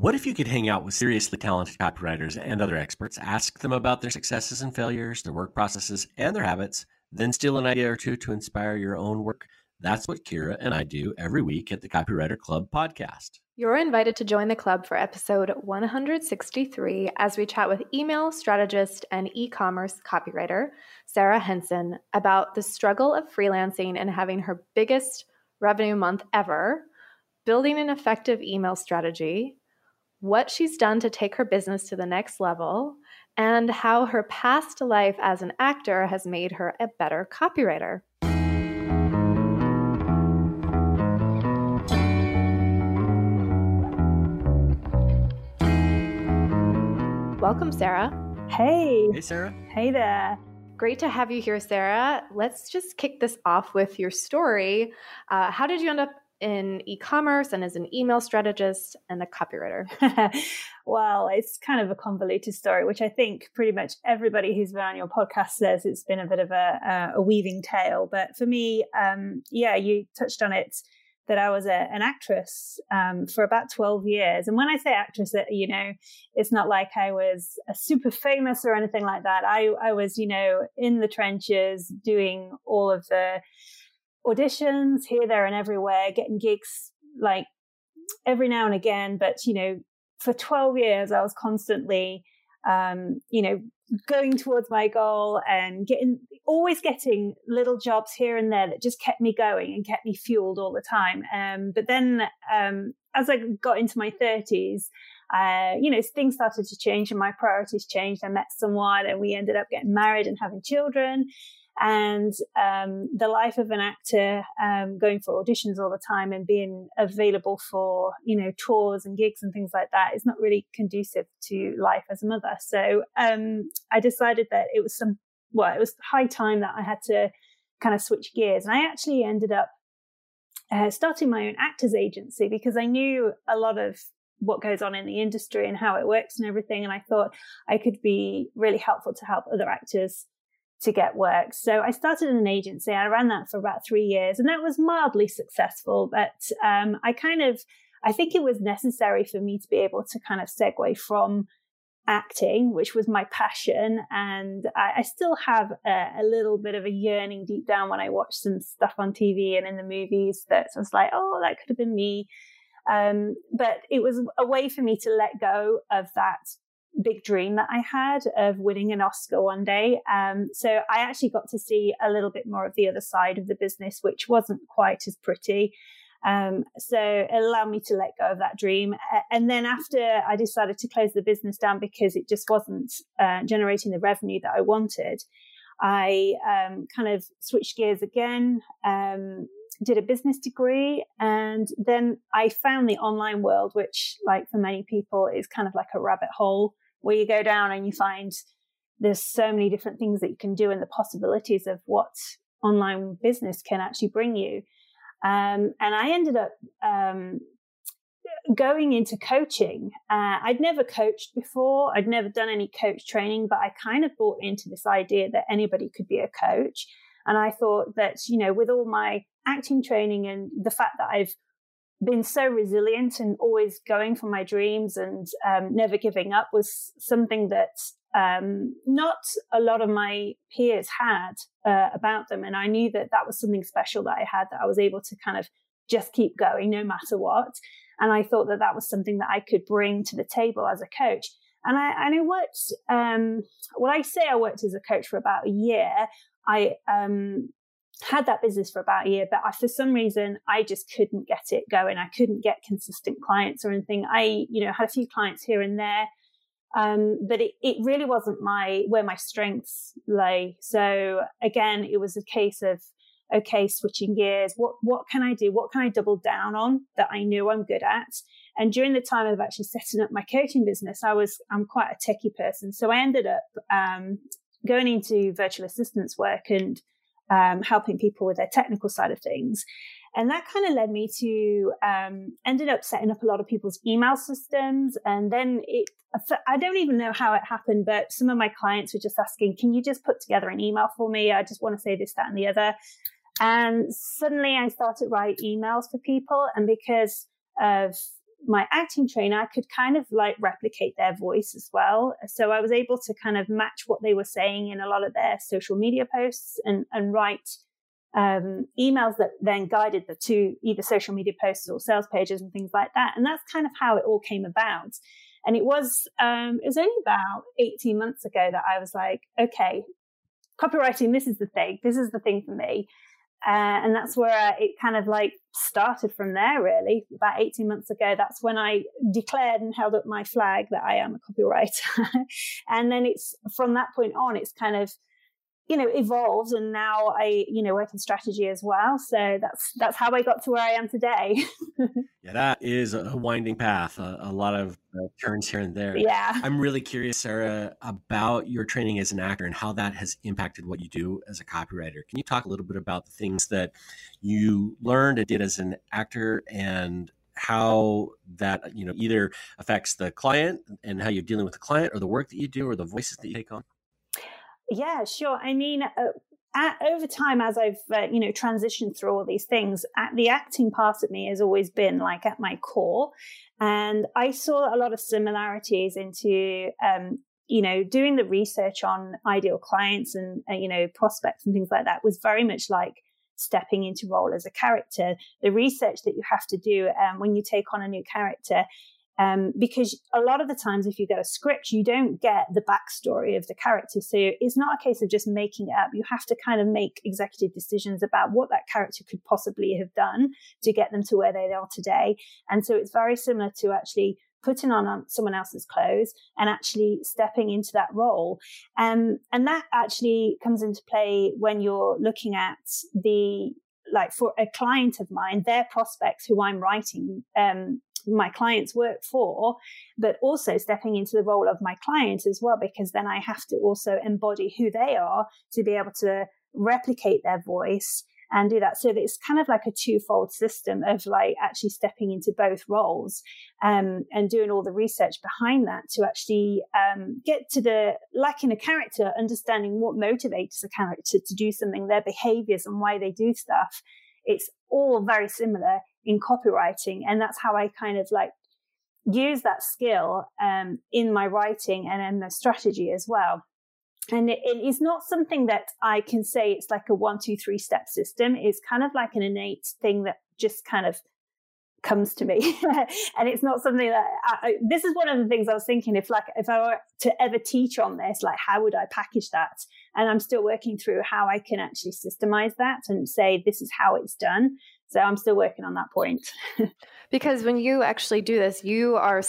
What if you could hang out with seriously talented copywriters and other experts, ask them about their successes and failures, their work processes, and their habits, then steal an idea or two to inspire your own work? That's what Kira and I do every week at the Copywriter Club podcast. You're invited to join the club for episode 163 as we chat with email strategist and e commerce copywriter Sarah Henson about the struggle of freelancing and having her biggest revenue month ever, building an effective email strategy, what she's done to take her business to the next level, and how her past life as an actor has made her a better copywriter. Welcome, Sarah. Hey. Hey, Sarah. Hey there. Great to have you here, Sarah. Let's just kick this off with your story. Uh, how did you end up in e-commerce and as an email strategist and a copywriter? well, it's kind of a convoluted story, which I think pretty much everybody who's been on your podcast says it's been a bit of a, a weaving tale. But for me, um, yeah, you touched on it that I was a, an actress um, for about 12 years. And when I say actress, you know, it's not like I was a super famous or anything like that. I, I was, you know, in the trenches doing all of the auditions here, there, and everywhere, getting gigs like every now and again. But, you know, for 12 years, I was constantly, um, you know, going towards my goal and getting, always getting little jobs here and there that just kept me going and kept me fueled all the time. Um, but then, um, as I got into my 30s, uh, you know, things started to change and my priorities changed. I met someone and we ended up getting married and having children and um, the life of an actor um, going for auditions all the time and being available for you know tours and gigs and things like that is not really conducive to life as a mother. So um, i decided that it was some well it was high time that i had to kind of switch gears. And i actually ended up uh, starting my own actors agency because i knew a lot of what goes on in the industry and how it works and everything. And i thought i could be really helpful to help other actors to get work. So I started an agency. I ran that for about three years, and that was mildly successful. But um, I kind of, I think it was necessary for me to be able to kind of segue from acting, which was my passion, and I, I still have a, a, little bit of a yearning deep down when I watch some stuff on TV and in the movies that I was like, oh, that could have been me. Um, but it was a way for me to let go of that big dream that I had of winning an Oscar one day. Um, so I actually got to see a little bit more of the other side of the business, which wasn't quite as pretty. Um, so it allowed me to let go of that dream. And then after I decided to close the business down because it just wasn't uh, generating the revenue that I wanted, I um, kind of switched gears again. Um, did a business degree and then I found the online world, which like for many people is kind of like a rabbit hole where you go down and you find there's so many different things that you can do and the possibilities of what online business can actually bring you. Um, and I ended up um, going into coaching. Uh, I'd never coached before, I'd never done any coach training, but I kind of bought into this idea that anybody could be a coach. And I thought that, you know, with all my acting training and the fact that I've been so resilient and always going for my dreams and um, never giving up was something that um, not a lot of my peers had uh, about them. And I knew that that was something special that I had, that I was able to kind of just keep going no matter what. And I thought that that was something that I could bring to the table as a coach. And I, and I worked, um, well, I say I worked as a coach for about a year. I um, had that business for about a year, but I, for some reason, I just couldn't get it going. I couldn't get consistent clients or anything. I, you know, had a few clients here and there, um, but it, it really wasn't my where my strengths lay. So again, it was a case of okay, switching gears. What what can I do? What can I double down on that I knew I'm good at? And during the time of actually setting up my coaching business, I was I'm quite a techie person, so I ended up um, going into virtual assistance work and um, helping people with their technical side of things. And that kind of led me to um, ended up setting up a lot of people's email systems. And then it, I don't even know how it happened, but some of my clients were just asking, "Can you just put together an email for me? I just want to say this, that, and the other." And suddenly, I started writing emails for people, and because of my acting trainer, I could kind of like replicate their voice as well. So I was able to kind of match what they were saying in a lot of their social media posts and, and write um, emails that then guided the to either social media posts or sales pages and things like that. And that's kind of how it all came about. And it was um, it was only about 18 months ago that I was like, okay, copywriting, this is the thing. This is the thing for me. Uh, and that's where it kind of like started from there, really. About 18 months ago, that's when I declared and held up my flag that I am a copywriter. and then it's from that point on, it's kind of you know evolved and now i you know work in strategy as well. So that's that's how i got to where i am today. Yeah that is a winding path a, a lot of uh, turns here and there. Yeah. I'm really curious sarah about your training as an actor and how that has impacted what you do as a copywriter. Can you talk a little bit about the things that you learned and did as an actor and how that you know either affects the client and how you're dealing with the client or the work that you do or the voices that you take on yeah, sure. I mean, uh, at, over time, as I've uh, you know transitioned through all these things, at, the acting part of me has always been like at my core, and I saw a lot of similarities into um, you know doing the research on ideal clients and uh, you know prospects and things like that was very much like stepping into role as a character. The research that you have to do um, when you take on a new character um, because a lot of the times, if you get a script, you don't get the backstory of the character. So it's not a case of just making it up. You have to kind of make executive decisions about what that character could possibly have done to get them to where they are today. And so it's very similar to actually putting on someone else's clothes and actually stepping into that role. Um, and that actually comes into play when you're looking at the like for a client of mine, their prospects who I'm writing um, my clients work for, but also stepping into the role of my client as well, because then I have to also embody who they are to be able to replicate their voice and do that. So it's kind of like a twofold system of like actually stepping into both roles um, and doing all the research behind that to actually um, get to the, like in a character, understanding what motivates a character to do something, their behaviors and why they do stuff. It's all very similar in copywriting. And that's how I kind of like use that skill um, in my writing and in the strategy as well. And it, it is not something that I can say it's like a one, two, three step system. It's kind of like an innate thing that just kind of comes to me and it's not something that I, this is one of the things i was thinking if like if i were to ever teach on this like how would i package that and i'm still working through how i can actually systemize that and say this is how it's done so i'm still working on that point. Because when you actually do this you are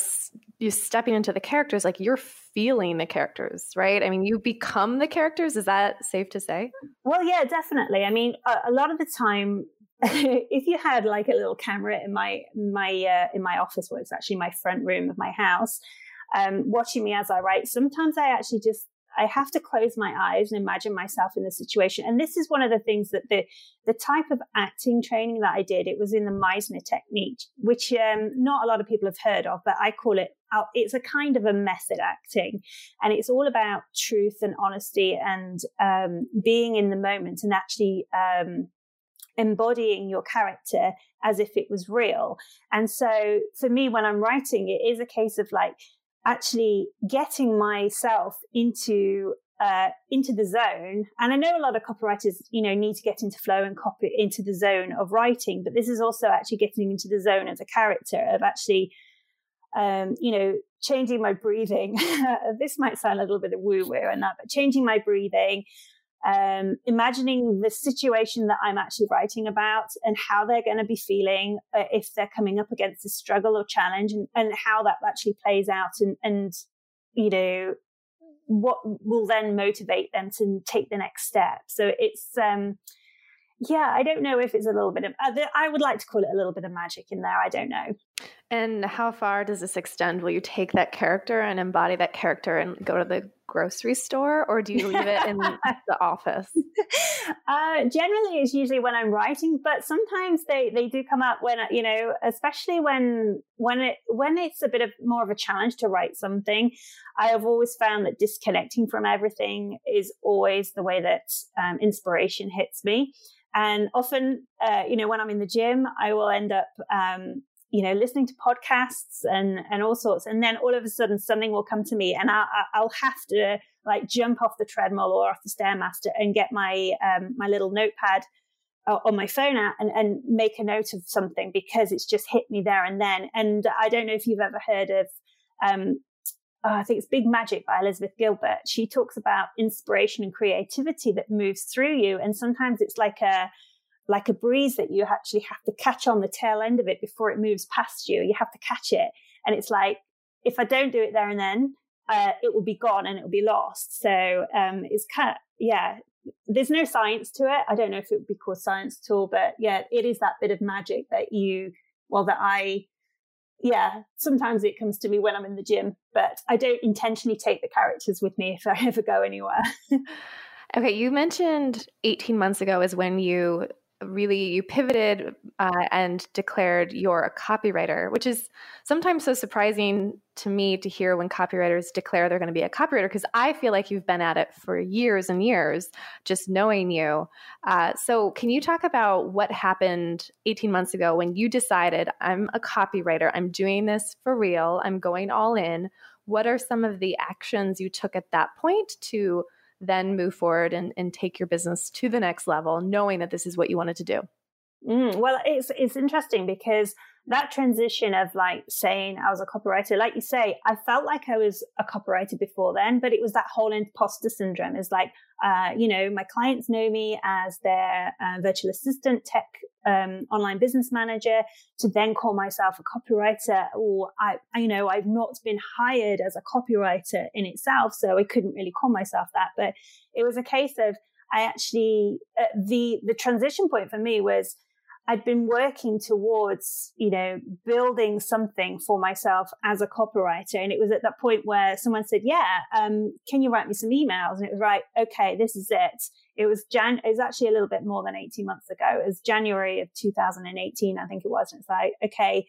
you stepping into the characters like you're feeling the characters right? I mean you become the characters is that safe to say? Well yeah definitely. I mean a, a lot of the time if you had like a little camera in my my uh, in my office, where it's actually my front room of my house, um, watching me as I write, sometimes I actually just I have to close my eyes and imagine myself in the situation. And this is one of the things that the the type of acting training that I did. It was in the Meisner technique, which um, not a lot of people have heard of, but I call it. It's a kind of a method acting, and it's all about truth and honesty and um, being in the moment and actually um, embodying your character as if it was real. And so for me, when I'm writing, it is a case of like actually getting myself into uh, into the zone. And I know a lot of copywriters, you know, need to get into flow and copy into the zone of writing, but this is also actually getting into the zone as a character of actually, um, you know, changing my breathing. this might sound a little bit of woo woo and that, but changing my breathing, um, imagining the situation that I'm actually writing about and how they're going to be feeling uh, if they're coming up against a struggle or challenge and, and how that actually plays out and, and, you know, what will then motivate them to take the next step. So it's, um, yeah, I don't know if it's a little bit of, I would like to call it a little bit of magic in there. I don't know. And how far does this extend? Will you take that character and embody that character and go to the grocery store, or do you leave it in the office? Uh, generally, it's usually when I'm writing, but sometimes they they do come up when you know, especially when when it when it's a bit of more of a challenge to write something. I have always found that disconnecting from everything is always the way that um, inspiration hits me. And often, uh, you know, when I'm in the gym, I will end up um, you know, listening to podcasts and, and all sorts. And then all of a sudden something will come to me and I'll, I'll have to like jump off the treadmill or off the Stairmaster and get my, um, my little notepad uh, on my phone out and, and make a note of something because it's just hit me there and then. And I don't know if you've ever heard of, um, oh, I think it's Big Magic by Elizabeth Gilbert. She talks about inspiration and creativity that moves through you. And sometimes it's like a, like a breeze that you actually have to catch on the tail end of it before it moves past you. You have to catch it. And it's like, if I don't do it there and then, uh, it will be gone and it will be lost. So um, it's kind of, yeah, there's no science to it. I don't know if it would be called science at all, but yeah, it is that bit of magic that you, well, that I, yeah, sometimes it comes to me when I'm in the gym, but I don't intentionally take the characters with me if I ever go anywhere. okay, you mentioned 18 months ago is when you really you pivoted uh, and declared you're a copywriter which is sometimes so surprising to me to hear when copywriters declare they're going to be a copywriter because i feel like you've been at it for years and years just knowing you. Uh, so can you talk about what happened 18 months ago when you decided i'm a copywriter i'm doing this for real i'm going all in. What are some of the actions you took at that point to then move forward and, and take your business to the next level, knowing that this is what you wanted to do? Mm, well, it's it's interesting because that transition of like saying I was a copywriter, like you say, I felt like I was a copywriter before then, but it was that whole imposter syndrome. Is like, uh, you know, my clients know me as their uh, virtual assistant, tech um, online business manager. To then call myself a copywriter, or I, you know, I've not been hired as a copywriter in itself, so I couldn't really call myself that. But it was a case of I actually uh, the the transition point for me was I'd been working towards, you know, building something for myself as a copywriter. And it was at that point where someone said, yeah, um, can you write me some emails? And it was right. Okay, this is it. It was Jan, it was actually a little bit more than 18 months ago. It was January of 2018, I think it was. And it's like, okay,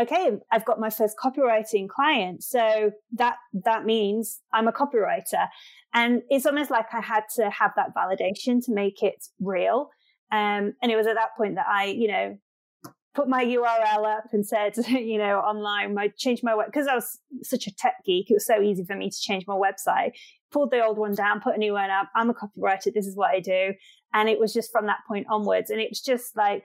okay, I've got my first copywriting client. So that, that means I'm a copywriter. And it's almost like I had to have that validation to make it real. Um, and it was at that point that I, you know, put my URL up and said, you know, online, I changed my web because I was such a tech geek. It was so easy for me to change my website. Pulled the old one down, put a new one up. I'm a copywriter. This is what I do. And it was just from that point onwards. And it was just like,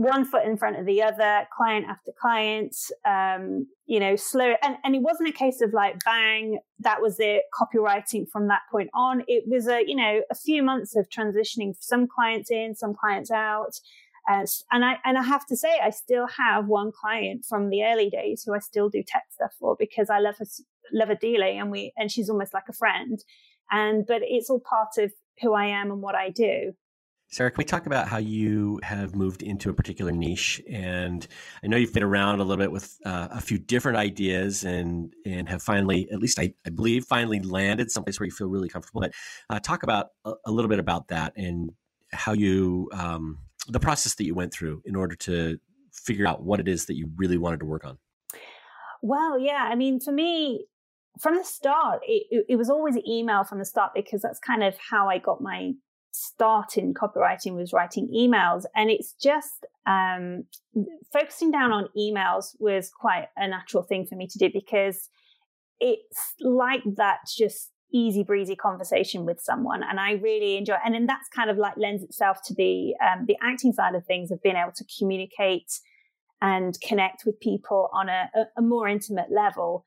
one foot in front of the other, client after client, um, you know, slow. And, and it wasn't a case of like, bang, that was it, copywriting from that point on. It was a, you know, a few months of transitioning some clients in, some clients out. Uh, and I, and I have to say, I still have one client from the early days who I still do tech stuff for because I love her, love her dearly and we, and she's almost like a friend. And, but it's all part of who I am and what I do. Sarah, can we talk about how you have moved into a particular niche? And I know you've been around a little bit with uh, a few different ideas and and have finally, at least I, I believe, finally landed someplace where you feel really comfortable. But uh, talk about a, a, little bit about that and how you, um, the process that you went through in order to figure out what it is that you really wanted to work on. Well, yeah. I mean, for me, from the start, it, it was always email from the start because that's kind of how I got my start in copywriting was writing emails and it's just um, focusing down on emails was quite a natural thing for me to do because it's like that just easy breezy conversation with someone and i really enjoy and then that's kind of like lends itself to the um, the acting side of things of being able to communicate and connect with people on a, a more intimate level.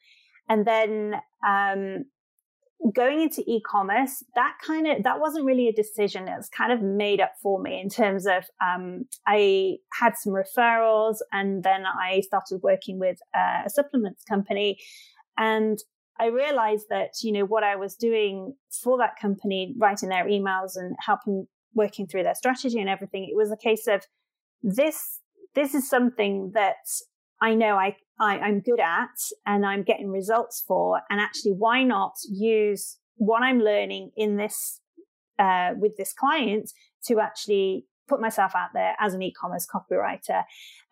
And then um, going into e-commerce that kind of that wasn't really a decision. It was kind of made up for me in terms of um, i had some referrals and then i started working with a supplements company. And i realized that you know what i was doing for that company writing their emails and helping working through their strategy and everything it was a case of this this is something that I know I, I, I'm good at and I'm getting results for. And actually, why not use what I'm learning in this, uh, with this client to actually put myself out there as an e-commerce copywriter.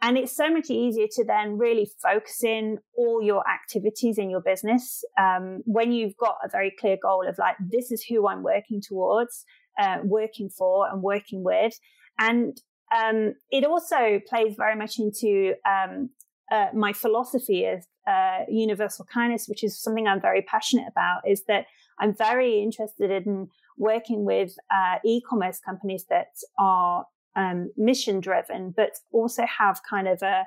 And it's so much easier to then really focus in all your activities in your business um, when you've got a very clear goal of like, this is who I'm working towards, uh, working for and working with. And um, it also plays very much into um, uh, my philosophy of uh, universal kindness, which is something I'm very passionate about, is that I'm very interested in working with uh, e-commerce companies that are um, mission driven, but also have kind of a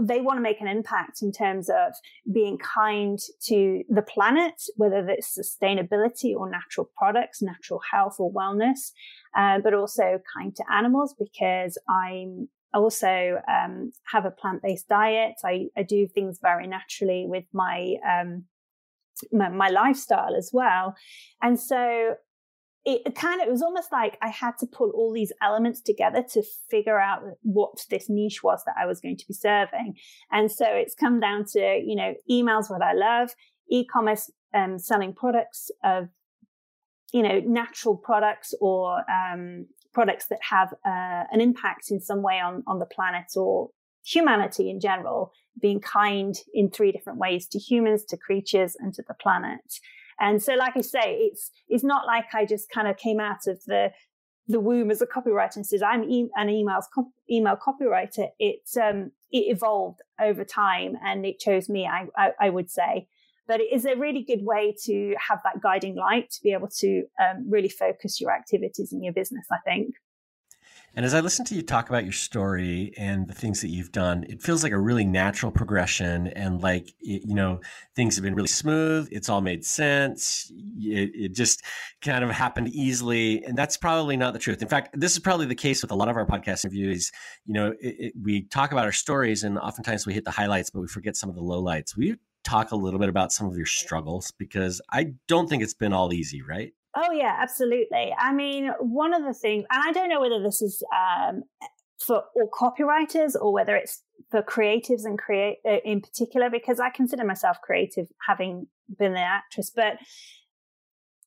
they want to make an impact in terms of being kind to the planet, whether that's sustainability or natural products, natural health or wellness, uh, but also kind to animals because I'm also um, have a plant based diet. I, I, do things very naturally with my, um, my, my lifestyle as well, and so it kind of it was almost like I had to pull all these elements together to figure out what this niche was that I was going to be serving. And so it's come down to, you know, emails, what I love, e-commerce, um, selling products of, you know, natural products or, um, products that have uh, an impact in some way on, on the planet or humanity in general, being kind in three different ways to humans, to creatures, and to the planet. And so, like I say, it's it's not like I just kind of came out of the the womb as a copywriter and said I'm e- an email email copywriter. It um, it evolved over time, and it chose me. I, I, I would say, but it is a really good way to have that guiding light to be able to um, really focus your activities in your business. I think. And as I listen to you talk about your story and the things that you've done, it feels like a really natural progression and like, you know, things have been really smooth. It's all made sense. It, it, just kind of happened easily. And that's probably not the truth. In fact, this is probably the case with a lot of our podcast interviews. You know, it, we talk about our stories and oftentimes we hit the highlights, but we forget some of the lowlights. Will you talk a little bit about some of your struggles? Because I don't think it's been all easy, right? Oh yeah, absolutely. I mean, one of the things, and I don't know whether this is um, for all copywriters or whether it's for creatives and create uh, in particular, because I consider myself creative, having been an actress. But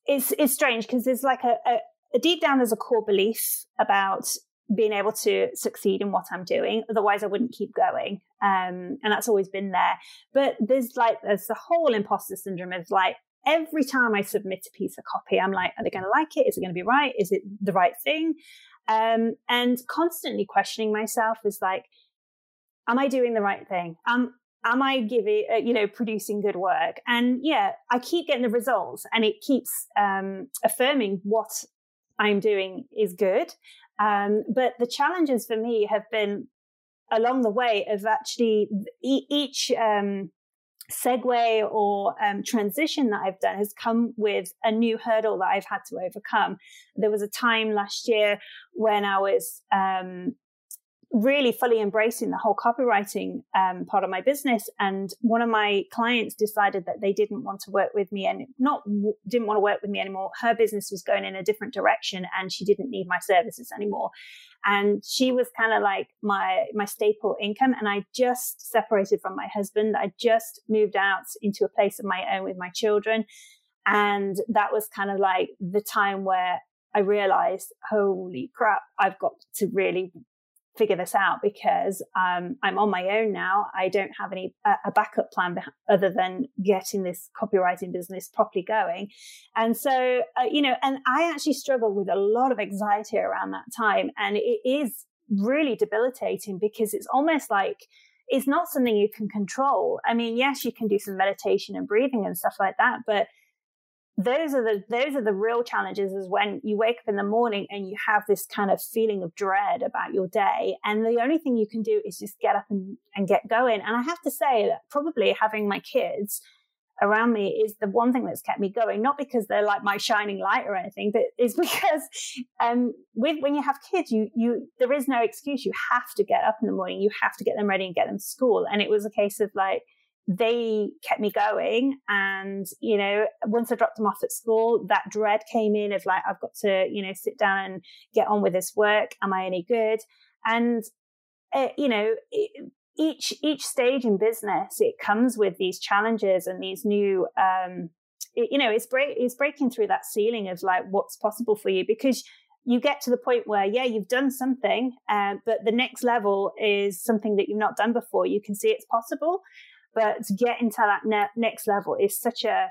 it's it's strange because there's like a, a, a deep down there's a core belief about being able to succeed in what I'm doing. Otherwise, I wouldn't keep going. Um, and that's always been there. But there's like, there's the whole imposter syndrome of like, every time I submit a piece of copy, I'm like, are they going to like it? Is it going to be right? Is it the right thing? Um, and constantly questioning myself is like, am I doing the right thing? Um, am I giving, uh, you know, producing good work? And yeah, I keep getting the results and it keeps um, affirming what I'm doing is good. Um, but the challenges for me have been along the way of actually each um, segue or um, transition that I've done has come with a new hurdle that I've had to overcome. There was a time last year when I was um, really fully embracing the whole copywriting um, part of my business, and one of my clients decided that they didn't want to work with me and not didn't want to work with me anymore. Her business was going in a different direction, and she didn't need my services anymore. And she was kind of like my my staple income. And i just separated from my husband. I just moved out into a place of my own with my children. And that was kind of like the time where i realized holy crap i've got to really figure this out because um, I'm on my own now. I don't have any a backup plan other than getting this copywriting business properly going. And so, uh, you know, and I actually struggled with a lot of anxiety around that time, and it is really debilitating because it's almost like it's not something you can control. I mean, yes, you can do some meditation and breathing and stuff like that, but those are the those are the real challenges is when you wake up in the morning and you have this kind of feeling of dread about your day. And the only thing you can do is just get up and, and get going. And i have to say that probably having my kids around me is the one thing that's kept me going. Not because they're like my shining light or anything but it's because um with when you have kids you you there is no excuse. You have to get up in the morning. You have to get them ready and get them to school. And it was a case of like they kept me going. And, you know, once I dropped them off at school, that dread came in of like, I've got to, you know, sit down and get on with this work. Am I any good? And, uh, you know, it, each, each stage in business, it comes with these challenges and these new, um, it, you know, it's break, it's breaking through that ceiling of like what's possible for you because you get to the point where, yeah, you've done something, uh, but the next level is something that you've not done before. You can see it's possible. But to get into that ne- next level is such a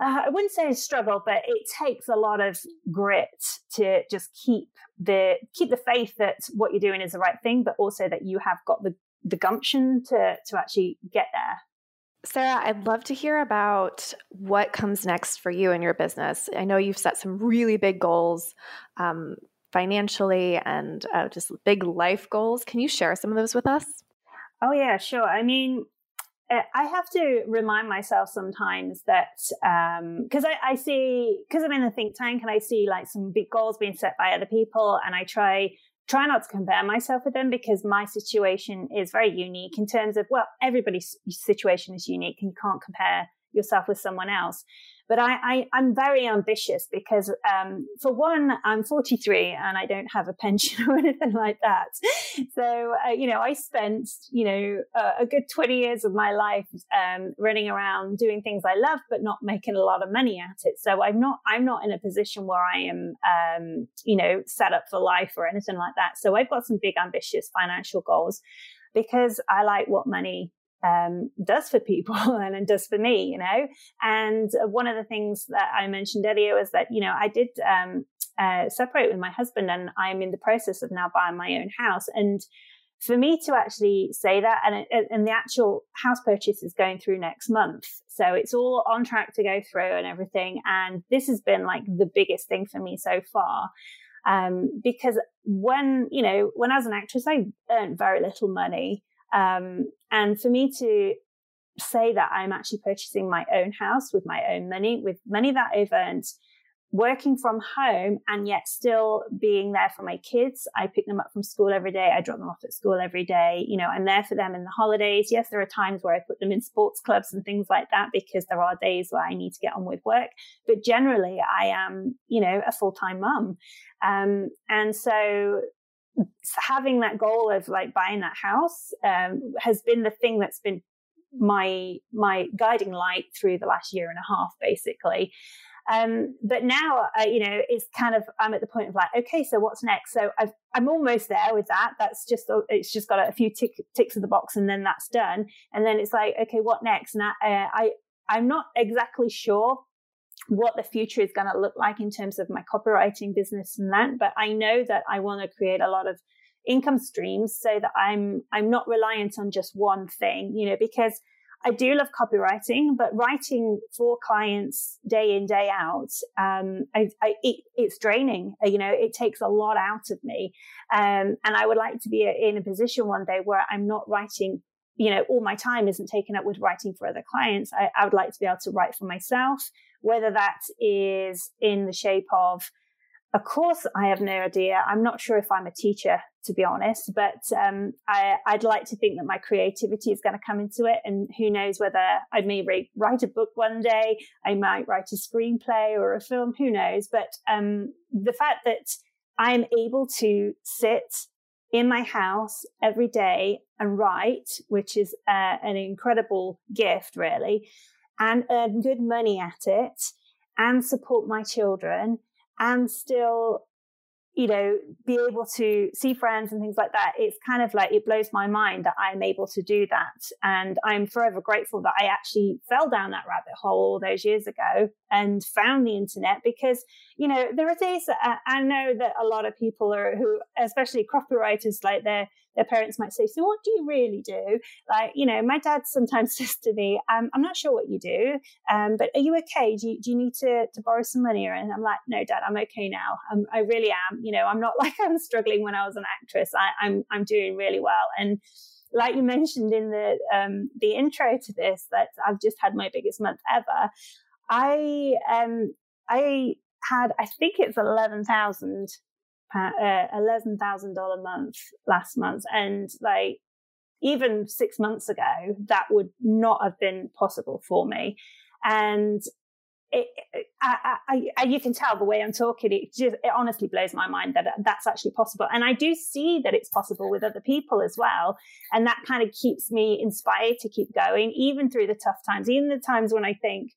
uh, I wouldn't say a struggle, but it takes a lot of grit to just keep the keep the faith that what you're doing is the right thing, but also that you have got the the gumption to to actually get there. Sarah, I'd love to hear about what comes next for you and your business. I know you've set some really big goals um, financially and uh, just big life goals. Can you share some of those with us? Oh, yeah, sure. I mean, I have to remind myself sometimes that because um, I, I, see because I'm in the think tank and I see like some big goals being set by other people, and I try try not to compare myself with them because my situation is very unique in terms of well everybody's situation is unique and you can't compare yourself with someone else but I, I, am very ambitious because, um, for one, I'm 43 and I don't have a pension or anything like that. So, uh, you know, I spent, you know, uh, a good 20 years of my life, um, running around doing things I love, but not making a lot of money at it. So I'm not, I'm not in a position where I am, um, you know, set up for life or anything like that. So I've got some big ambitious financial goals because I like what money um, does for people and it does for me, you know. And one of the things that I mentioned earlier was that, you know, I did um, uh, separate with my husband and I'm in the process of now buying my own house. And for me to actually say that, and, and the actual house purchase is going through next month. So it's all on track to go through and everything. And this has been like the biggest thing for me so far. Um, because when, you know, when I was an actress, I earned very little money. Um, and for me to say that I'm actually purchasing my own house with my own money, with money that I've earned, working from home and yet still being there for my kids. I pick them up from school every day. I drop them off at school every day. You know, I'm there for them in the holidays. Yes, there are times where I put them in sports clubs and things like that because there are days where I need to get on with work. But generally, I am, you know, a full time mum. Um, and so having that goal of like buying that house um, has been the thing that's been my my guiding light through the last year and a half, basically. Um, but now, uh, you know, it's kind of I'm at the point of like, okay, so what's next? So i am almost there with that. That's just it's just got a few tick, ticks of the box, and then that's done. And then it's like, okay, what next? And I, uh, I I'm not exactly sure what the future is going to look like in terms of my copywriting business and that. But I know that I want to create a lot of income streams so that I'm, I'm not reliant on just one thing, you know, because I do love copywriting, but writing for clients day in, day out, um, I, I, it, it's draining. You know, it takes a lot out of me. Um, and I would like to be in a position one day where I'm not writing you know, all my time isn't taken up with writing for other clients. I, I, would like to be able to write for myself, whether that is in the shape of a course. I have no idea. I'm not sure if I'm a teacher, to be honest, but um, I, would like to think that my creativity is going to come into it. And who knows whether I may write a book one day, I might write a screenplay or a film, who knows. But um, the fact that I'm able to sit in my house every day and write, which is uh, an incredible gift, really, and earn good money at it and support my children and still you know, be able to see friends and things like that. It's kind of like it blows my mind that I'm able to do that. And I'm forever grateful that I actually fell down that rabbit hole all those years ago and found the internet because, you know, there are days that I, I know that a lot of people are who, especially copywriters, like they're their parents might say, So what do you really do? Like, you know, my dad sometimes says to me, um, I'm not sure what you do, um, but are you okay? Do you, do you need to, to borrow some money? And I'm like, No, dad, I'm okay now. I'm, I really am. You know, I'm not like I'm struggling when I was an actress. I, I'm, I'm doing really well. And like you mentioned in the um, the intro to this, that I've just had my biggest month ever. I um I had I think it's eleven thousand Uh, eleven thousand dollar a month last month, and like even six months ago, that would not have been possible for me. And it, I, I, I, you can tell the way I'm talking, it just, it honestly blows my mind that that's actually possible. And I do see that it's possible with other people as well. And that kind of keeps me inspired to keep going, even through the tough times, even the times when I think,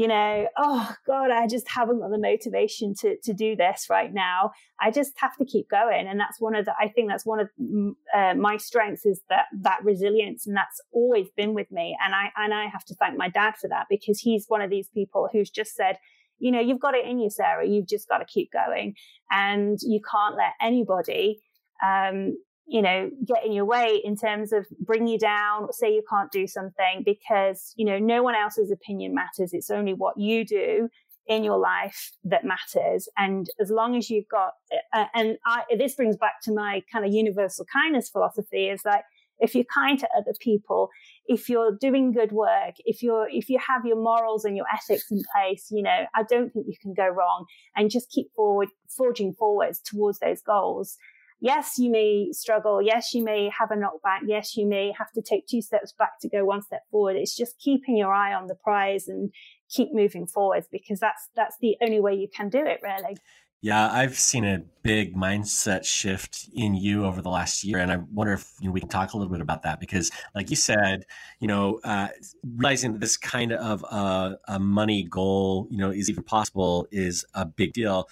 you know, oh God, I just haven't got the motivation to to do this right now. I just have to keep going, and that's one of the. I think that's one of mm, uh, my strengths is that that resilience, and that's always been with me. And I and I have to thank my dad for that because he's one of these people who's just said, you know, you've got it in you, Sarah. You've just got to keep going, and you can't let anybody um, you know, get in your way in terms of bring you down, say you can't do something because, you know, no one else's opinion matters. It's only what you do in your life that matters. And as long as you've got, uh, and I, this brings back to my kind of universal kindness philosophy is that if you're kind to other people, if you're doing good work, if you're, if you have your morals and your ethics in place, you know, I don't think you can go wrong and just keep forward, forging forwards towards those goals yes, you may struggle. Yes, you may have a knockback. Yes, you may have to take two steps back to go one step forward. It's just keeping your eye on the prize and keep moving forward because that's that's the only way you can do it really. Yeah, I've seen a big mindset shift in you over the last year, and I wonder if you know, we can talk a little bit about that because, like you said, you know, uh, realizing that this kind of uh, a money goal, you know, is even possible is a big deal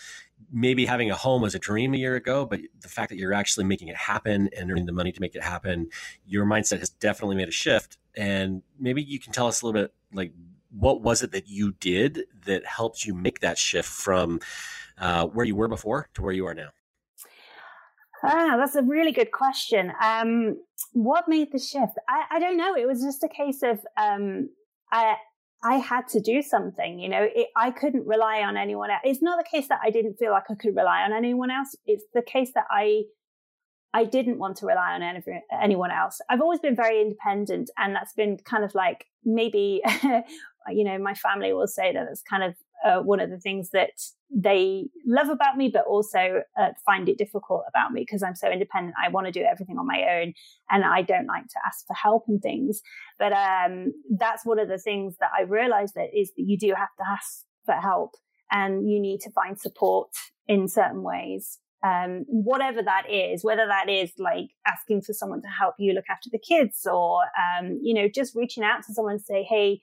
maybe having a home was a dream a year ago, but the fact that you're actually making it happen and earning the money to make it happen, your mindset has definitely made a shift. And maybe you can tell us a little bit like what was it that you did that helped you make that shift from uh, where you were before to where you are now? Ah, that's a really good question. Um, what made the shift? I, I, don't know. It was just a case of um, I, I had to do something, you know, it, I couldn't rely on anyone else. It's not the case that I didn't feel like I could rely on anyone else. It's the case that I, I didn't want to rely on any, anyone else. I've always been very independent and that's been kind of like maybe, you know, my family will say that it's kind of uh, one of the things that they love about me, but also uh, find it difficult about me because I'm so independent. I want to do everything on my own and I don't like to ask for help and things. But um, that's one of the things that I realized that is that you do have to ask for help and you need to find support in certain ways. Um, whatever that is, whether that is like asking for someone to help you look after the kids or, um, you know, just reaching out to someone and say, Hey,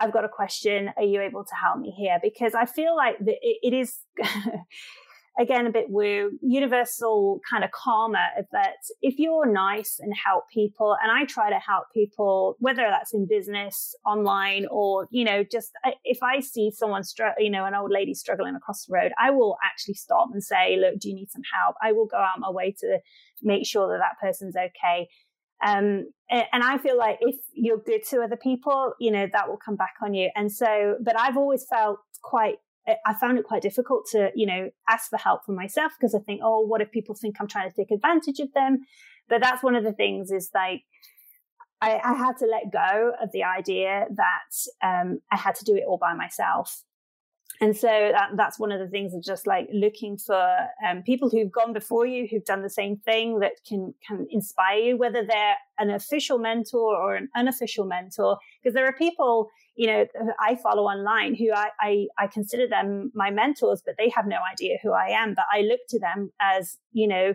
I've got a question. Are you able to help me here? Because I feel like it, is, again, a bit woo, universal kind of karma that if you're nice and help people, and I try to help people, whether that's in business, online, or, you know, just if I see someone, str- you know, an old lady struggling across the road, I will actually stop and say, look, do you need some help? I will go out my way to make sure that that person's okay um, and I feel like if you're good to other people, you know, that will come back on you. And so, but I've always felt quite, I found it quite difficult to, you know, ask for help for myself because I think, oh, what if people think I'm trying to take advantage of them? But that's one of the things is like, I, I had to let go of the idea that um, I had to do it all by myself and so that, that's one of the things of just like looking for um, people who've gone before you who've done the same thing that can can inspire you whether they're an official mentor or an unofficial mentor. Because there are people you know i follow online who I, I, I consider them my mentors but they have no idea who i am. But i look to them as you know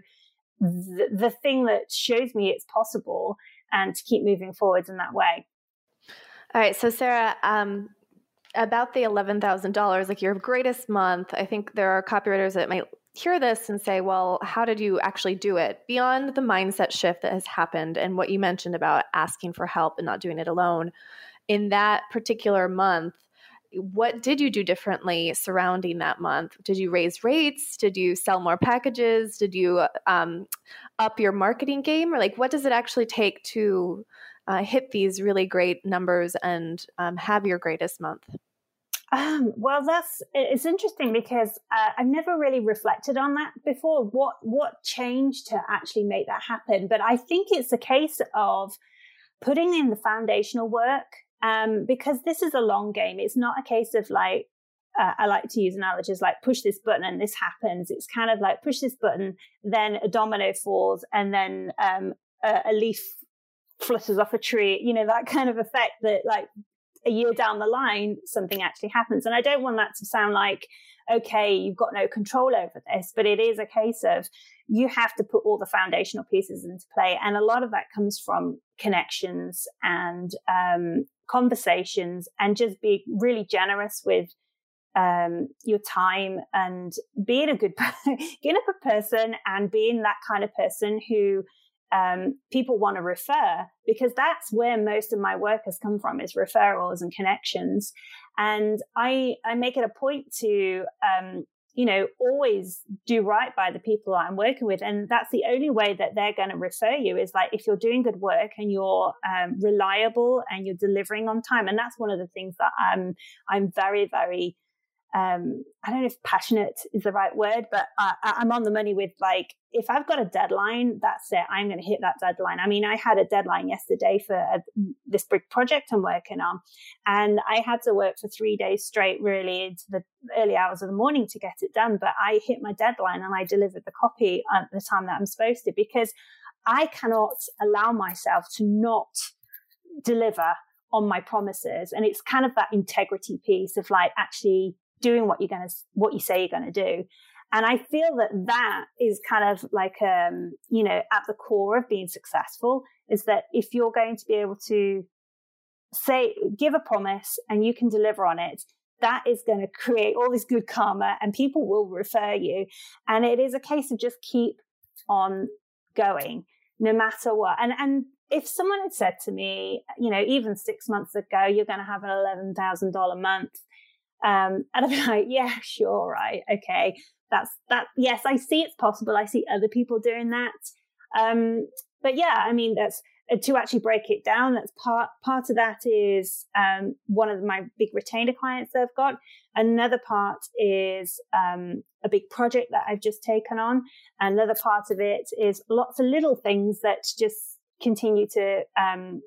the, the thing that shows me it's possible and to keep moving forwards in that way. All right. So sarah um, about the $11,000, like your greatest month, I think there are copywriters that might hear this and say, well, how did you actually do it? Beyond the mindset shift that has happened and what you mentioned about asking for help and not doing it alone, in that particular month, what did you do differently surrounding that month? Did you raise rates? Did you sell more packages? Did you um, up your marketing game? Or like, what does it actually take to uh, hit these really great numbers and um, have your greatest month? Um, well, that's it's interesting because uh, I've never really reflected on that before. What what changed to actually make that happen? But I think it's a case of putting in the foundational work um, because this is a long game. It's not a case of like uh, I like to use analogies like push this button and this happens. It's kind of like push this button, then a domino falls, and then um, a, a leaf flutters off a tree. You know that kind of effect that like a year down the line, something actually happens. And I don't want that to sound like, okay, you've got no control over this, but it is a case of you have to put all the foundational pieces into play. And a lot of that comes from connections and um, conversations and just be really generous with um, your time and being a good, being a person and being that kind of person who um, people want to refer because that's where most of my work has come from is referrals and connections. And I, I make it a point to, um, you know, always do right by the people I'm working with. And that's the only way that they're going to refer you is like if you're doing good work and you're um, reliable and you're delivering on time. And that's one of the things that I'm, I'm very, very um, I don't know if passionate is the right word, but I, I'm on the money with like, if I've got a deadline, that's it. I'm going to hit that deadline. I mean, I had a deadline yesterday for a, this big project I'm working on, and I had to work for three days straight, really into the early hours of the morning to get it done. But I hit my deadline and I delivered the copy at the time that I'm supposed to because I cannot allow myself to not deliver on my promises. And it's kind of that integrity piece of like actually doing what you're going to, what you say you're going to do. And I feel that that is kind of like, um, you know, at the core of being successful is that if you're going to be able to say, give a promise and you can deliver on it, that is going to create all this good karma and people will refer you. And it is a case of just keep on going no matter what. And, and if someone had said to me, you know, even six months ago, you're going to have an $11,000 month um, and be like, yeah, sure, right, okay, that's that. Yes, I see it's possible. I see other people doing that. Um, but yeah, I mean, that's uh, to actually break it down. That's part part of that is um, one of my big retainer clients that I've got. Another part is um, a big project that I've just taken on. Another part of it is lots of little things that just continue to um,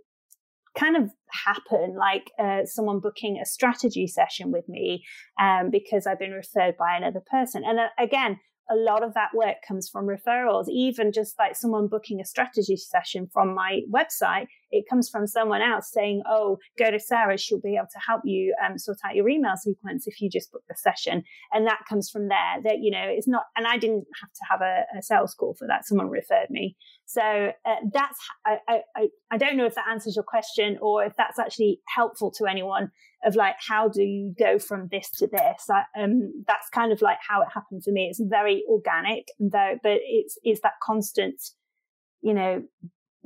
kind of happen like uh, someone booking a strategy session with me um, because I've been referred by another person. And uh, again, a lot of that work comes from referrals, even just like someone booking a strategy session from my website. It comes from someone else saying, Oh, go to Sarah. She'll be able to help you um, sort out your email sequence if you just book the session. And that comes from there that, you know, it's not, and I didn't have to have a, a sales call for that. Someone referred me. So uh, that's, I, I, I don't know if that answers your question or if that's actually helpful to anyone of like how do you go from this to this I, um, that's kind of like how it happened for me it's very organic though but it's it's that constant you know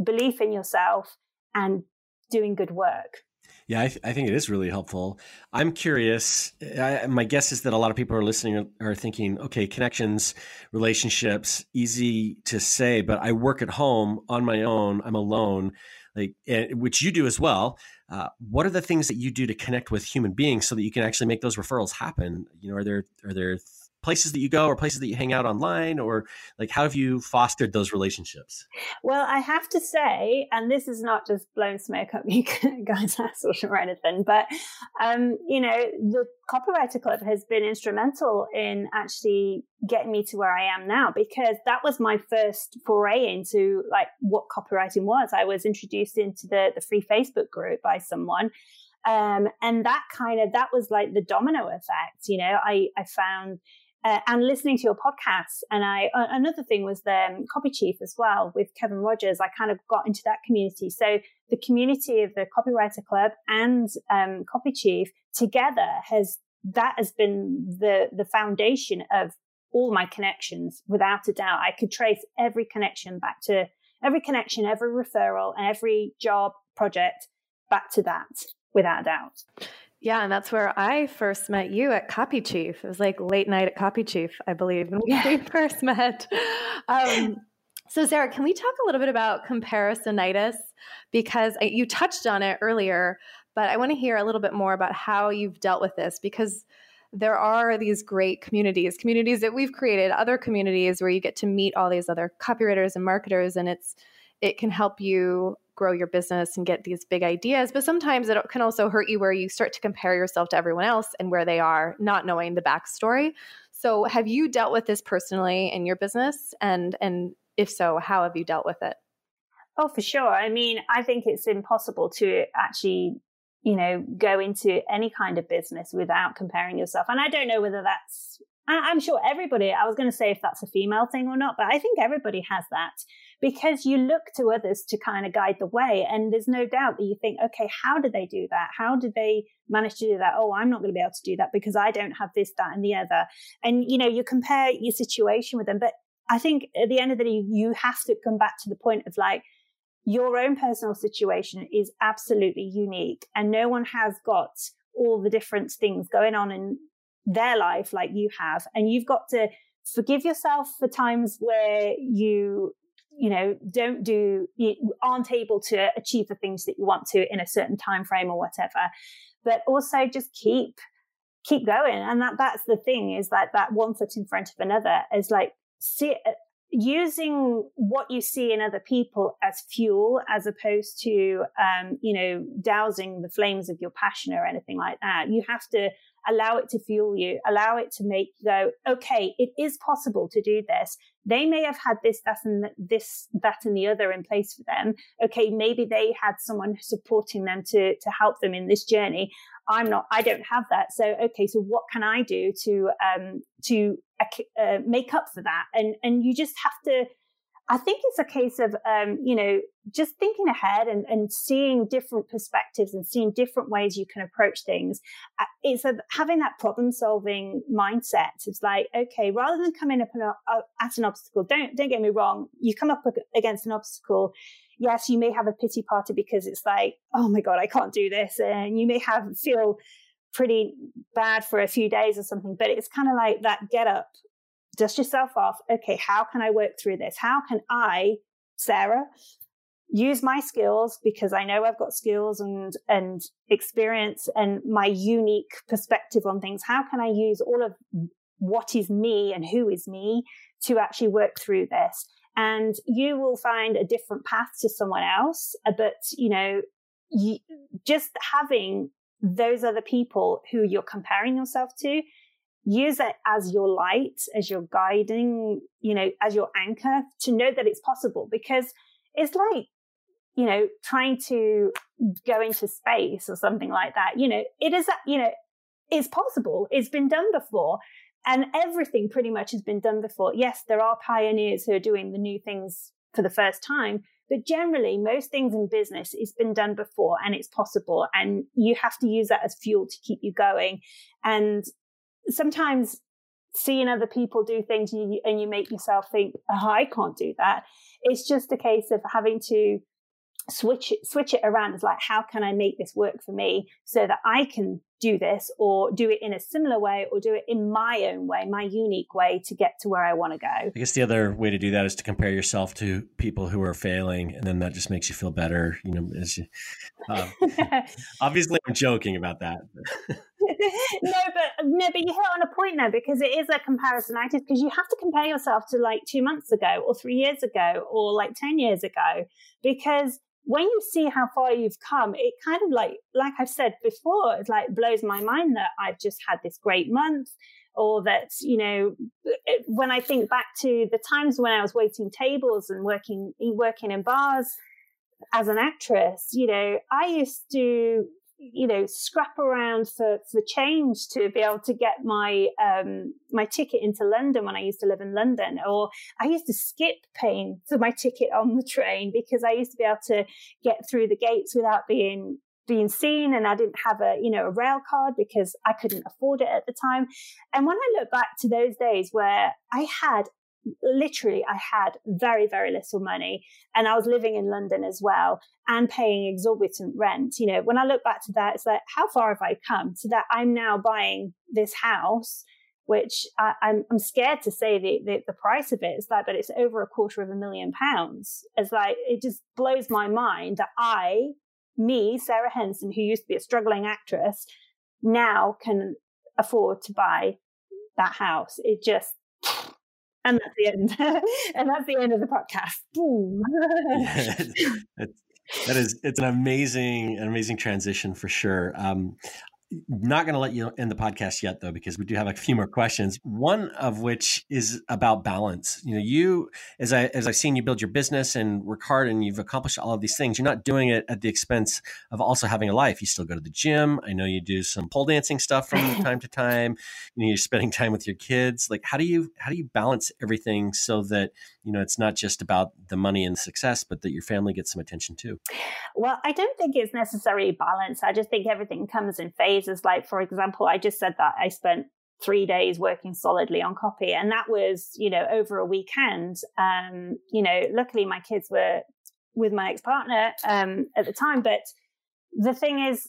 belief in yourself and doing good work yeah, I, th- I, think it is really helpful. I'm curious. I, my guess is that a lot of people are listening are, thinking, okay, connections, relationships, easy to say, but I work at home on my own. I'm alone, like which you do as well. Uh, what are the things that you do to connect with human beings so that you can actually make those referrals happen? You know, are there are there places that you go or places that you hang out online or like how have you fostered those relationships? Well i have to say and this is not just blowing smoke up you guys ass or anything but um you know the copywriter club has been instrumental in actually getting me to where i am now because that was my first foray into like what copywriting was. I was introduced into the the free facebook group by someone um, and that kind of that was like the domino effect you know? I i found uh, and listening to your podcast. And I, uh, another thing was the um, Copy Chief as well with Kevin Rogers. I kind of got into that community. So the community of the Copywriter Club and um, Copy Chief together has that has been the the foundation of all my connections without a doubt. I could trace every connection back to every connection, every referral, and every job project back to that without a doubt. Yeah, and that's where I first met you at Copy Chief. It was like late night at Copy Chief, I believe, when we first met. Um, so, Sarah, can we talk a little bit about comparisonitis? Because you touched on it earlier, but I want to hear a little bit more about how you've dealt with this because there are these great communities, communities that we've created, other communities where you get to meet all these other copywriters and marketers, and it's it can help you grow your business and get these big ideas. But sometimes it can also hurt you where you start to compare yourself to everyone else and where they are, not knowing the backstory. So, have you dealt with this personally in your business? And and if so, how have you dealt with it? Oh, for sure. I mean, I think it's impossible to actually, you know, go into any kind of business without comparing yourself. And I don't know whether that's I'm sure everybody, I was going to say if that's a female thing or not, but I think everybody has that because you look to others to kind of guide the way. And there's no doubt that you think, okay, how did they do that? How did they manage to do that? Oh, I'm not going to be able to do that because I don't have this, that, and the other. And, you know, you compare your situation with them. But I think at the end of the day, you have to come back to the point of like, your own personal situation is absolutely unique and no one has got all the different things going on in their life like you have. And you've got to forgive yourself for times where you you know don't do you aren't able to achieve the things that you want to in a certain time frame or whatever. But also just keep keep going. And that that's the thing is that that one foot in front of another is like see using what you see in other people as fuel as opposed to um, you know dousing the flames of your passion or anything like that you have to allow it to fuel you allow it to make you go okay it is possible to do this they may have had this that and this that and the other in place for them. Okay maybe they had someone supporting them to to help them in this journey. I'm not i don't have that. So okay so what can i do to um to uh, make up for that? And and you just have to I think it's a case of, um, you know, just thinking ahead and, and seeing different perspectives and seeing different ways you can approach things. Uh, it's a, having that problem solving mindset. It's like, okay, rather than coming up uh, at an obstacle, don't, don't get me wrong. You come up against an obstacle. Yes, you may have a pity party because it's like, oh my God, I can't do this. And you may have feel pretty bad for a few days or something, but it's kind of like that get up dust yourself off. Okay, how can I work through this? How can I, Sarah, use my skills because I know I've got skills and and experience and my unique perspective on things. How can I use all of what is me and who is me to actually work through this? And you will find a different path to someone else, uh, but you know, you, just having those other people who you're comparing yourself to use it as your light, as your guiding, you know, as your anchor to know that it's possible because it's like, you know, trying to go into space or something like that. You know, it is, you know, it's possible. It's been done before. And everything pretty much has been done before. Yes, there are pioneers who are doing the new things for the first time, but generally, most things in business it's been done before and it's possible. And you have to use that as fuel to keep you going. And sometimes seeing other people do things and you, and you make yourself think, oh, I can't do that. It's just a case of having to switch it, switch it around. It's like, how can I make this work for me so that I can do this or do it in a similar way or do it in my own way, my unique way to get to where I want to go. I guess the other way to do that is to compare yourself to people who are failing, and then that just makes you feel better. You know, as you, uh, obviously, I'm joking about that. no, but no, but you hit on a point there because it is a comparisonitis because you have to compare yourself to like two months ago or three years ago or like 10 years ago because when you see how far you've come, it kind of like, like I've said before, it's like blows my mind that I've just had this great month or that, you know, when I think back to the times when I was waiting tables and working, working in bars as an actress, you know, I used to you know scrap around for for change to be able to get my um my ticket into London when I used to live in London or I used to skip paying for my ticket on the train because I used to be able to get through the gates without being being seen and I didn't have a you know a rail card because I couldn't afford it at the time. And when I look back to those days where I had literally I had very, very little money and I was living in London as well and paying exorbitant rent. You know, when I look back to that, it's like, how far have I come so that I'm now buying this house, which I, am scared to say the, the, the, price of it is like, but it's over a quarter of a million pounds. It's like, it just blows my mind that I, me, Sarah Henson, who used to be a struggling actress, now can afford to buy that house. It just, and that's the end. and that's the end of the podcast. Boom. that is it's an amazing an amazing transition for sure. Um, not going to let you end the podcast yet, though, because we do have a few more questions. One of which is about balance. You know, you as I as I've seen you build your business and work hard, and you've accomplished all of these things. You're not doing it at the expense of also having a life. You still go to the gym. I know you do some pole dancing stuff from time to time. You know, you're spending time with your kids. Like, how do you how do you balance everything so that you know it's not just about the money and success, but that your family gets some attention too? Well, I don't think it's necessarily balance. I just think everything comes in phases phases. Like, for example, I just said that I spent three days working solidly on copy, and that was, you know, over a weekend. Um, you know, luckily my kids were with my ex partner um, at the time, but the thing is,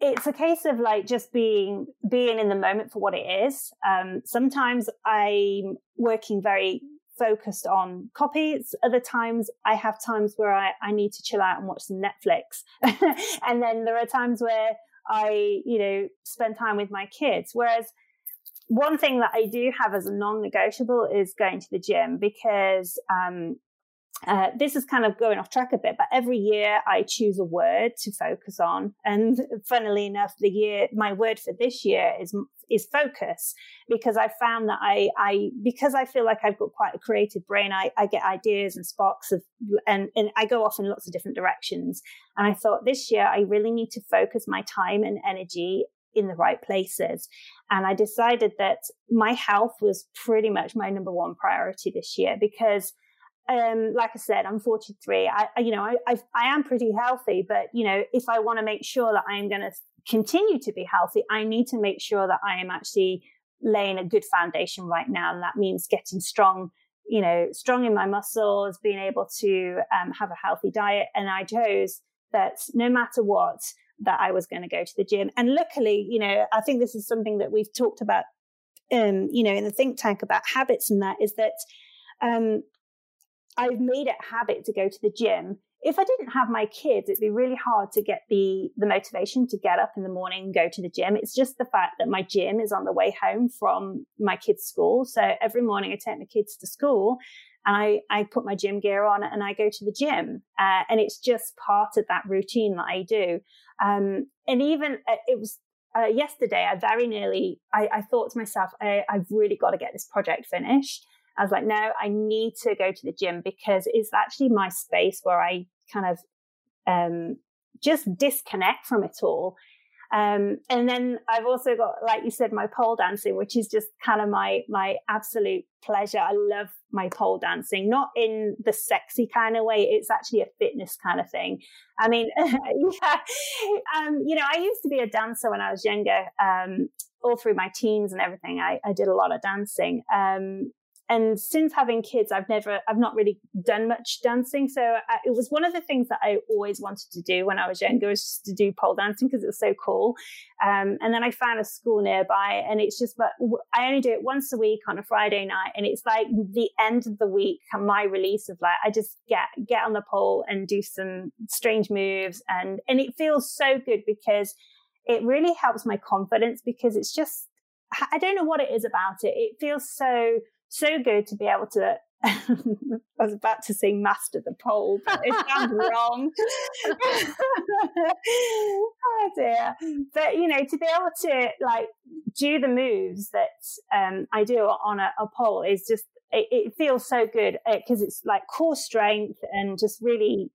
it's a case of like just being being in the moment for what it is. Um, sometimes I'm working very focused on copies. Other times I have times where I, I need to chill out and watch some Netflix. and then there are times where I, you know, spend time with my kids. Whereas one thing that I do have as a non-negotiable is going to the gym because um, uh, this is kind of going off track a bit, but every year I choose a word to focus on. And funnily enough, the year, my word for this year is, is focus because I found that I, I, because I feel like I've got quite a creative brain, I, I get ideas and sparks of, and, and I go off in lots of different directions. And I thought this year I really need to focus my time and energy in the right places. And I decided that my health was pretty much my number one priority this year because um, like I said, I'm 43. I, you know, I, I, I am pretty healthy, but you know, if I want to make sure that I am going to continue to be healthy, I need to make sure that I am actually laying a good foundation right now, and that means getting strong. You know, strong in my muscles, being able to um, have a healthy diet, and I chose that no matter what, that I was going to go to the gym. And luckily, you know, I think this is something that we've talked about, um, you know, in the think tank about habits and that is that um, I've made it a habit to go to the gym. If I didn't have my kids, it'd be really hard to get the the motivation to get up in the morning and go to the gym. It's just the fact that my gym is on the way home from my kids' school. So every morning I take my kids to school and I, I put my gym gear on and I go to the gym. Uh, and it's just part of that routine that I do. Um, and even uh, it was uh, yesterday, I very nearly, I, I thought to myself, I, I've really got to get this project finished. I was like, no, I need to go to the gym because it's actually my space where I kind of um, just disconnect from it all. Um, and then I've also got, like you said, my pole dancing, which is just kind of my my absolute pleasure. I love my pole dancing, not in the sexy kind of way. It's actually a fitness kind of thing. I mean, um, you know, I used to be a dancer when I was younger. Um, all through my teens and everything, I, I did a lot of dancing. Um, and since having kids i've never i've not really done much dancing so I, it was one of the things that i always wanted to do when i was younger was to do pole dancing because it was so cool um, and then i found a school nearby and it's just but i only do it once a week on a friday night and it's like the end of the week my release of like i just get get on the pole and do some strange moves and and it feels so good because it really helps my confidence because it's just I don't know what it is about it. It feels so so good to be able to I was about to say master the pole, but it sounds wrong. oh dear. But you know, to be able to like do the moves that um, I do on a, a pole is just it, it, feels so good because uh, it's like core strength and just really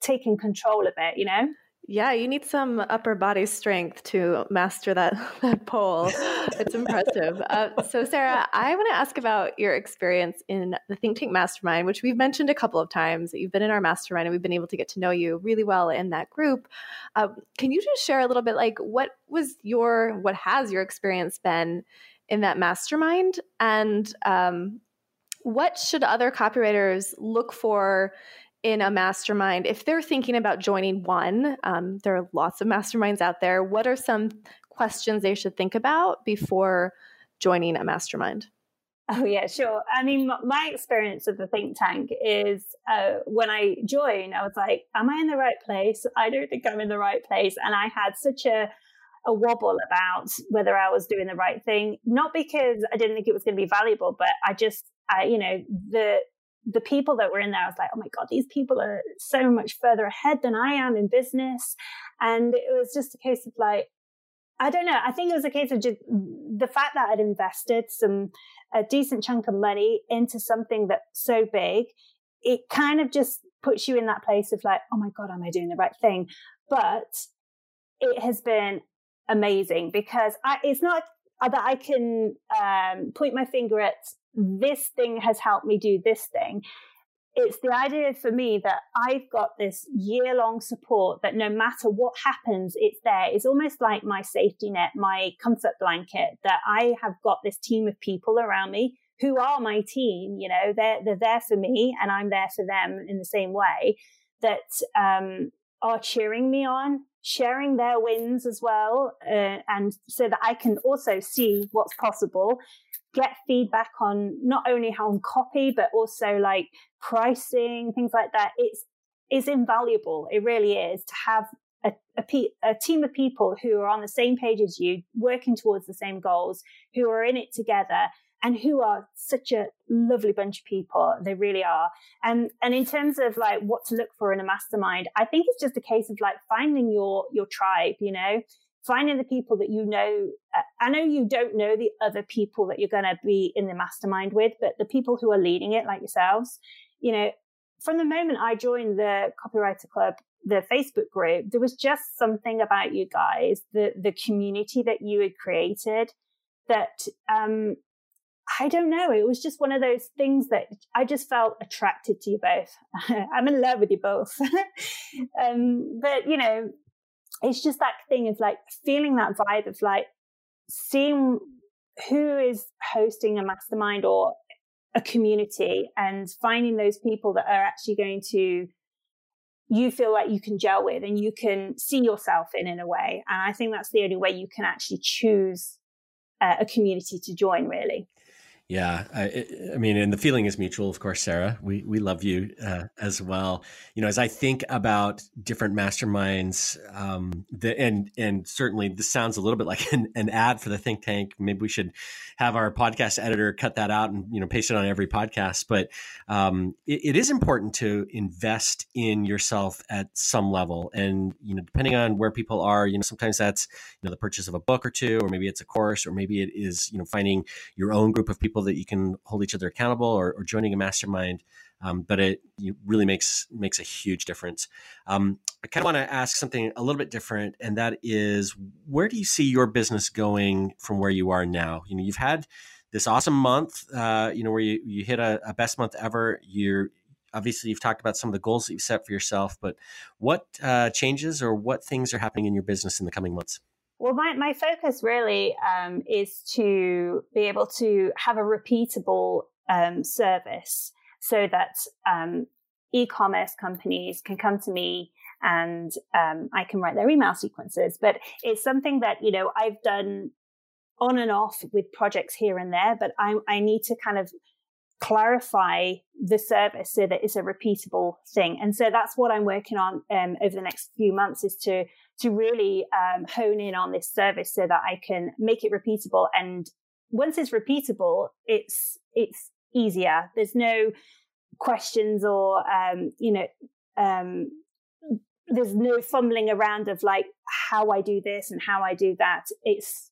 taking control of it, you know? Yeah, you need some upper body strength to master that, that pole. It's impressive. Uh, so, Sarah, I want to ask about your experience in the Think Tank Mastermind, which we've mentioned a couple of times. You've been in our mastermind and we've been able to get to know you really well in that group. Uh, can you just share a little bit like what was your, what has your experience been in that mastermind? And um, what should other copywriters look for in a mastermind, if they're thinking about joining one, um, there are lots of masterminds out there. What are some questions they should think about before joining a mastermind? Oh, yeah, sure. I mean, my experience of the think tank is uh, when I joined, I was like, Am I in the right place? I don't think I'm in the right place. And I had such a a wobble about whether I was doing the right thing, not because I didn't think it was going to be valuable, but I just, I, you know, the the people that were in there, I was like, oh my God, these people are so much further ahead than I am in business. And it was just a case of like, I don't know. I think it was a case of just the fact that I'd invested some a decent chunk of money into something that's so big. It kind of just puts you in that place of like, oh my god, am I doing the right thing? But it has been amazing because I, it's not that I can um, point my finger at this thing has helped me do this thing it's the idea for me that I've got this year long support that no matter what happens, it's there. It's almost like my safety net, my comfort blanket that I have got this team of people around me who are my team. You know, they're, they're there for me and I'm there for them in the same way that, um, are cheering me on, sharing their wins as well. Uh, and so that I can also see what's possible get feedback on not only how on copy, but also like pricing, things like that. It's, is invaluable. It really is to have a, a, a, team of people who are on the same page as you, working towards the same goals, who are in it together, and who are such a lovely bunch of people. They really are. And and in terms of like what to look for in a mastermind, I think it's just a case of like finding your your tribe. You know, finding the people that you know. Uh, I know you don't know the other people that you're going to be in the mastermind with, but the people who are leading it, like yourselves, you know, from the moment I joined the Copywriter Club, the Facebook group, there was just something about you guys, the the community that you had created that um I don't know. It was just one of those things that I just felt attracted to you both. I'm in love with you both. um, but you know, it's just that thing of like feeling that vibe of like seeing who is hosting a mastermind or a community and finding those people that are actually going to you feel like you can gel with and you can see yourself in in a way and i think that's the only way you can actually choose uh, a community to join really yeah, I, I, mean, and the feeling is mutual, of course, Sarah. We we love you uh, as well. You know, as I think about different masterminds, um, the, and and certainly this sounds a little bit like an, an, ad for the think tank. Maybe we should have our podcast editor cut that out and you know paste it on every podcast. But um, it, it is important to invest in yourself at some level, and you know, depending on where people are, you know, sometimes that's you know the purchase of a book or two, or maybe it's a course, or maybe it is you know finding your own group of people people that you can hold each other accountable or, or joining a mastermind. Um, but it really makes makes a huge difference. Um, I kind of want to ask something a little bit different, and that is, where do you see your business going from where you are now? You know, you've had this awesome month, uh, you know, where you, you hit a, a best month ever. You're obviously you've talked about some of the goals that you've set for yourself, but what uh, changes or what things are happening in your business in the coming months? Well, my, my focus really um, is to be able to have a repeatable um, service so that um, e-commerce companies can come to me and um, I can write their email sequences. But it's something that, you know, I've done on and off with projects here and there, but I, I need to kind of clarify the service so that it's a repeatable thing. And so that's what I'm working on um, over the next few months is to to really um, hone in on this service so that I can make it repeatable. And once it's repeatable, it's it's easier. There's no questions or um, you know um, there's no fumbling around of like how I do this and how I do that. It's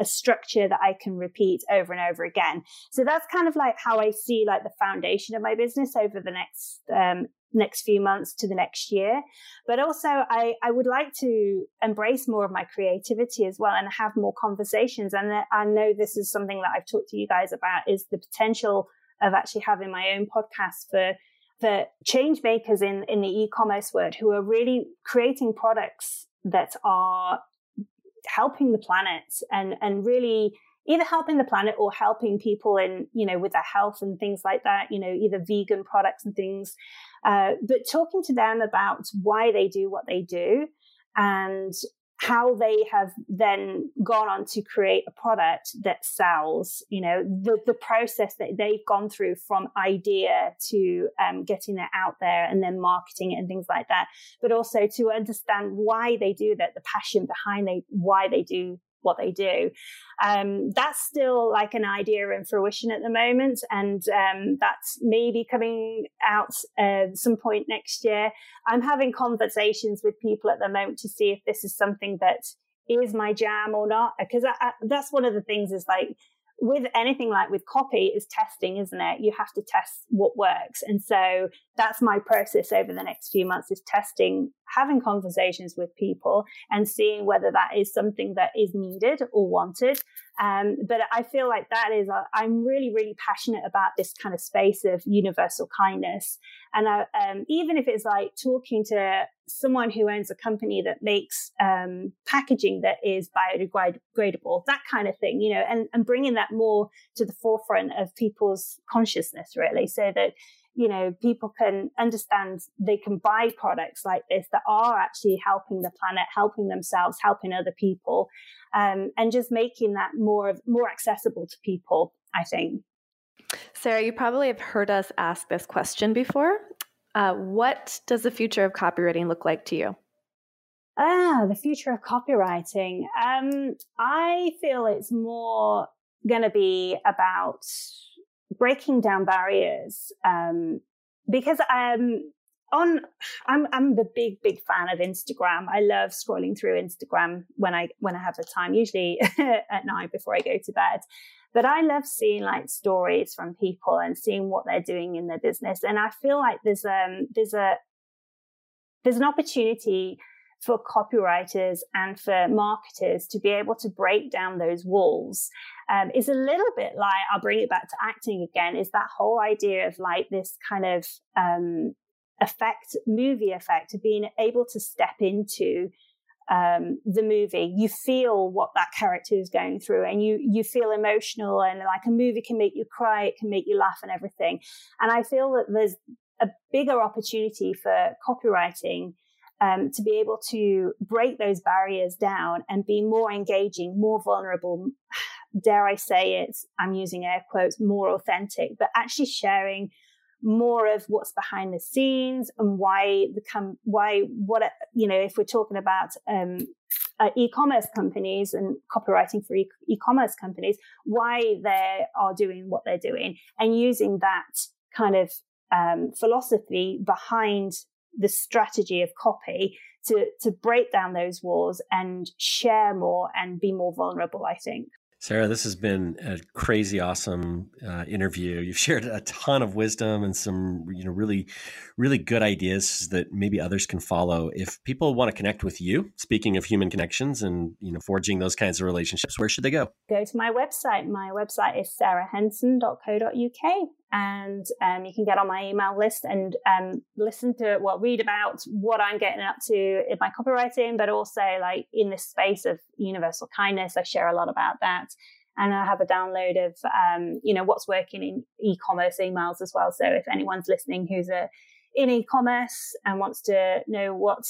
a structure that I can repeat over and over again. So that's kind of like how I see like the foundation of my business over the next um, next few months to the next year. But also, I, I would like to embrace more of my creativity as well and have more conversations. And I know this is something that I've talked to you guys about is the potential of actually having my own podcast for for change makers in, in the e-commerce world who are really creating products that are helping the planet and and really either helping the planet or helping people in you know with their health and things like that you know either vegan products and things. Uh, but talking to them about why they do what they do and how they have then gone on to create a product that sells you know the the process that they've gone through from idea to um, getting it out there and then marketing it and things like that but also to understand why they do that the passion behind they why they do what they do. Um, that's still like an idea in fruition at the moment, and um, that's maybe coming out uh, some point next year. I'm having conversations with people at the moment to see if this is something that is my jam or not? Because that's one of the things is like with anything like with copy is testing, isn't it? You have to test what works. And so that's my process over the next few months is testing, having conversations with people and seeing whether that is something that is needed or wanted. Um, but I feel like that is, i am really, really passionate about this kind of space of universal kindness. And I, um, even if it's like talking to someone who owns a company that makes um, packaging that is biodegradable, that kind of thing, you know, and, and bringing that more to the forefront of people's consciousness, really, so that you know, people can understand they can buy products like this that are actually helping the planet, helping themselves, helping other people, um, and just making that more more accessible to people. I think. Sarah, you probably have heard us ask this question before. Uh, what does the future of copywriting look like to you? Ah, the future of copywriting. Um, I feel it's more going to be about breaking down barriers um, because I'm on I'm I'm a big big fan of Instagram. I love scrolling through Instagram when I when I have the time, usually at night before I go to bed. But I love seeing like stories from people and seeing what they're doing in their business. And I feel like there's um there's a there's an opportunity for copywriters and for marketers to be able to break down those walls um, is a little bit like I'll bring it back to acting again. Is that whole idea of like this kind of um, effect, movie effect of being able to step into um, the movie, you feel what that character is going through, and you you feel emotional, and like a movie can make you cry, it can make you laugh, and everything. And I feel that there's a bigger opportunity for copywriting um, to be able to break those barriers down and be more engaging, more vulnerable, dare I say it, I'm using air quotes, more authentic, but actually sharing more of what's behind the scenes and why the why what you know if we're talking about um, uh, e-commerce companies and copywriting for e- e-commerce companies why they are doing what they're doing and using that kind of um, philosophy behind the strategy of copy to to break down those walls and share more and be more vulnerable i think Sarah, this has been a crazy awesome uh, interview. You've shared a ton of wisdom and some, you know, really, really good ideas that maybe others can follow. If people want to connect with you, speaking of human connections and you know forging those kinds of relationships, where should they go? Go to my website. My website is sarahhenson.co.uk, and um, you can get on my email list and um, listen to well, read about what I'm getting up to in my copywriting, but also like in this space of universal kindness. I share a lot about that and I have a download of um, you know what's working in e-commerce emails as well. So if anyone's listening who's a in e-commerce and wants to know what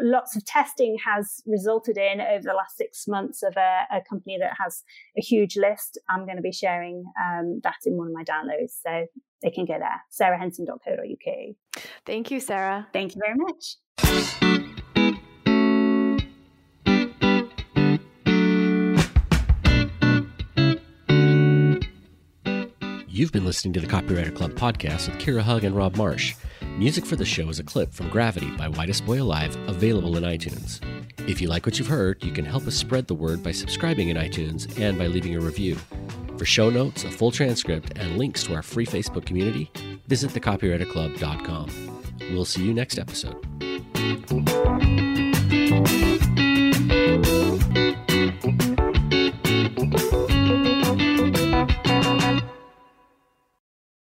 lots of testing has resulted in over the last six months of a, a company that has a huge list, I'm going to be sharing um, that in one of my downloads. So they can go there, sarahhenson.co.uk. Thank you, Sarah. Thank you very much. You've been listening to the Copywriter Club podcast with Kira Hug and Rob Marsh. Music for the show is a clip from Gravity by Whitest Boy Alive, available in iTunes. If you like what you've heard, you can help us spread the word by subscribing in iTunes and by leaving a review. For show notes, a full transcript, and links to our free Facebook community, visit thecopywriterclub.com. We'll see you next episode.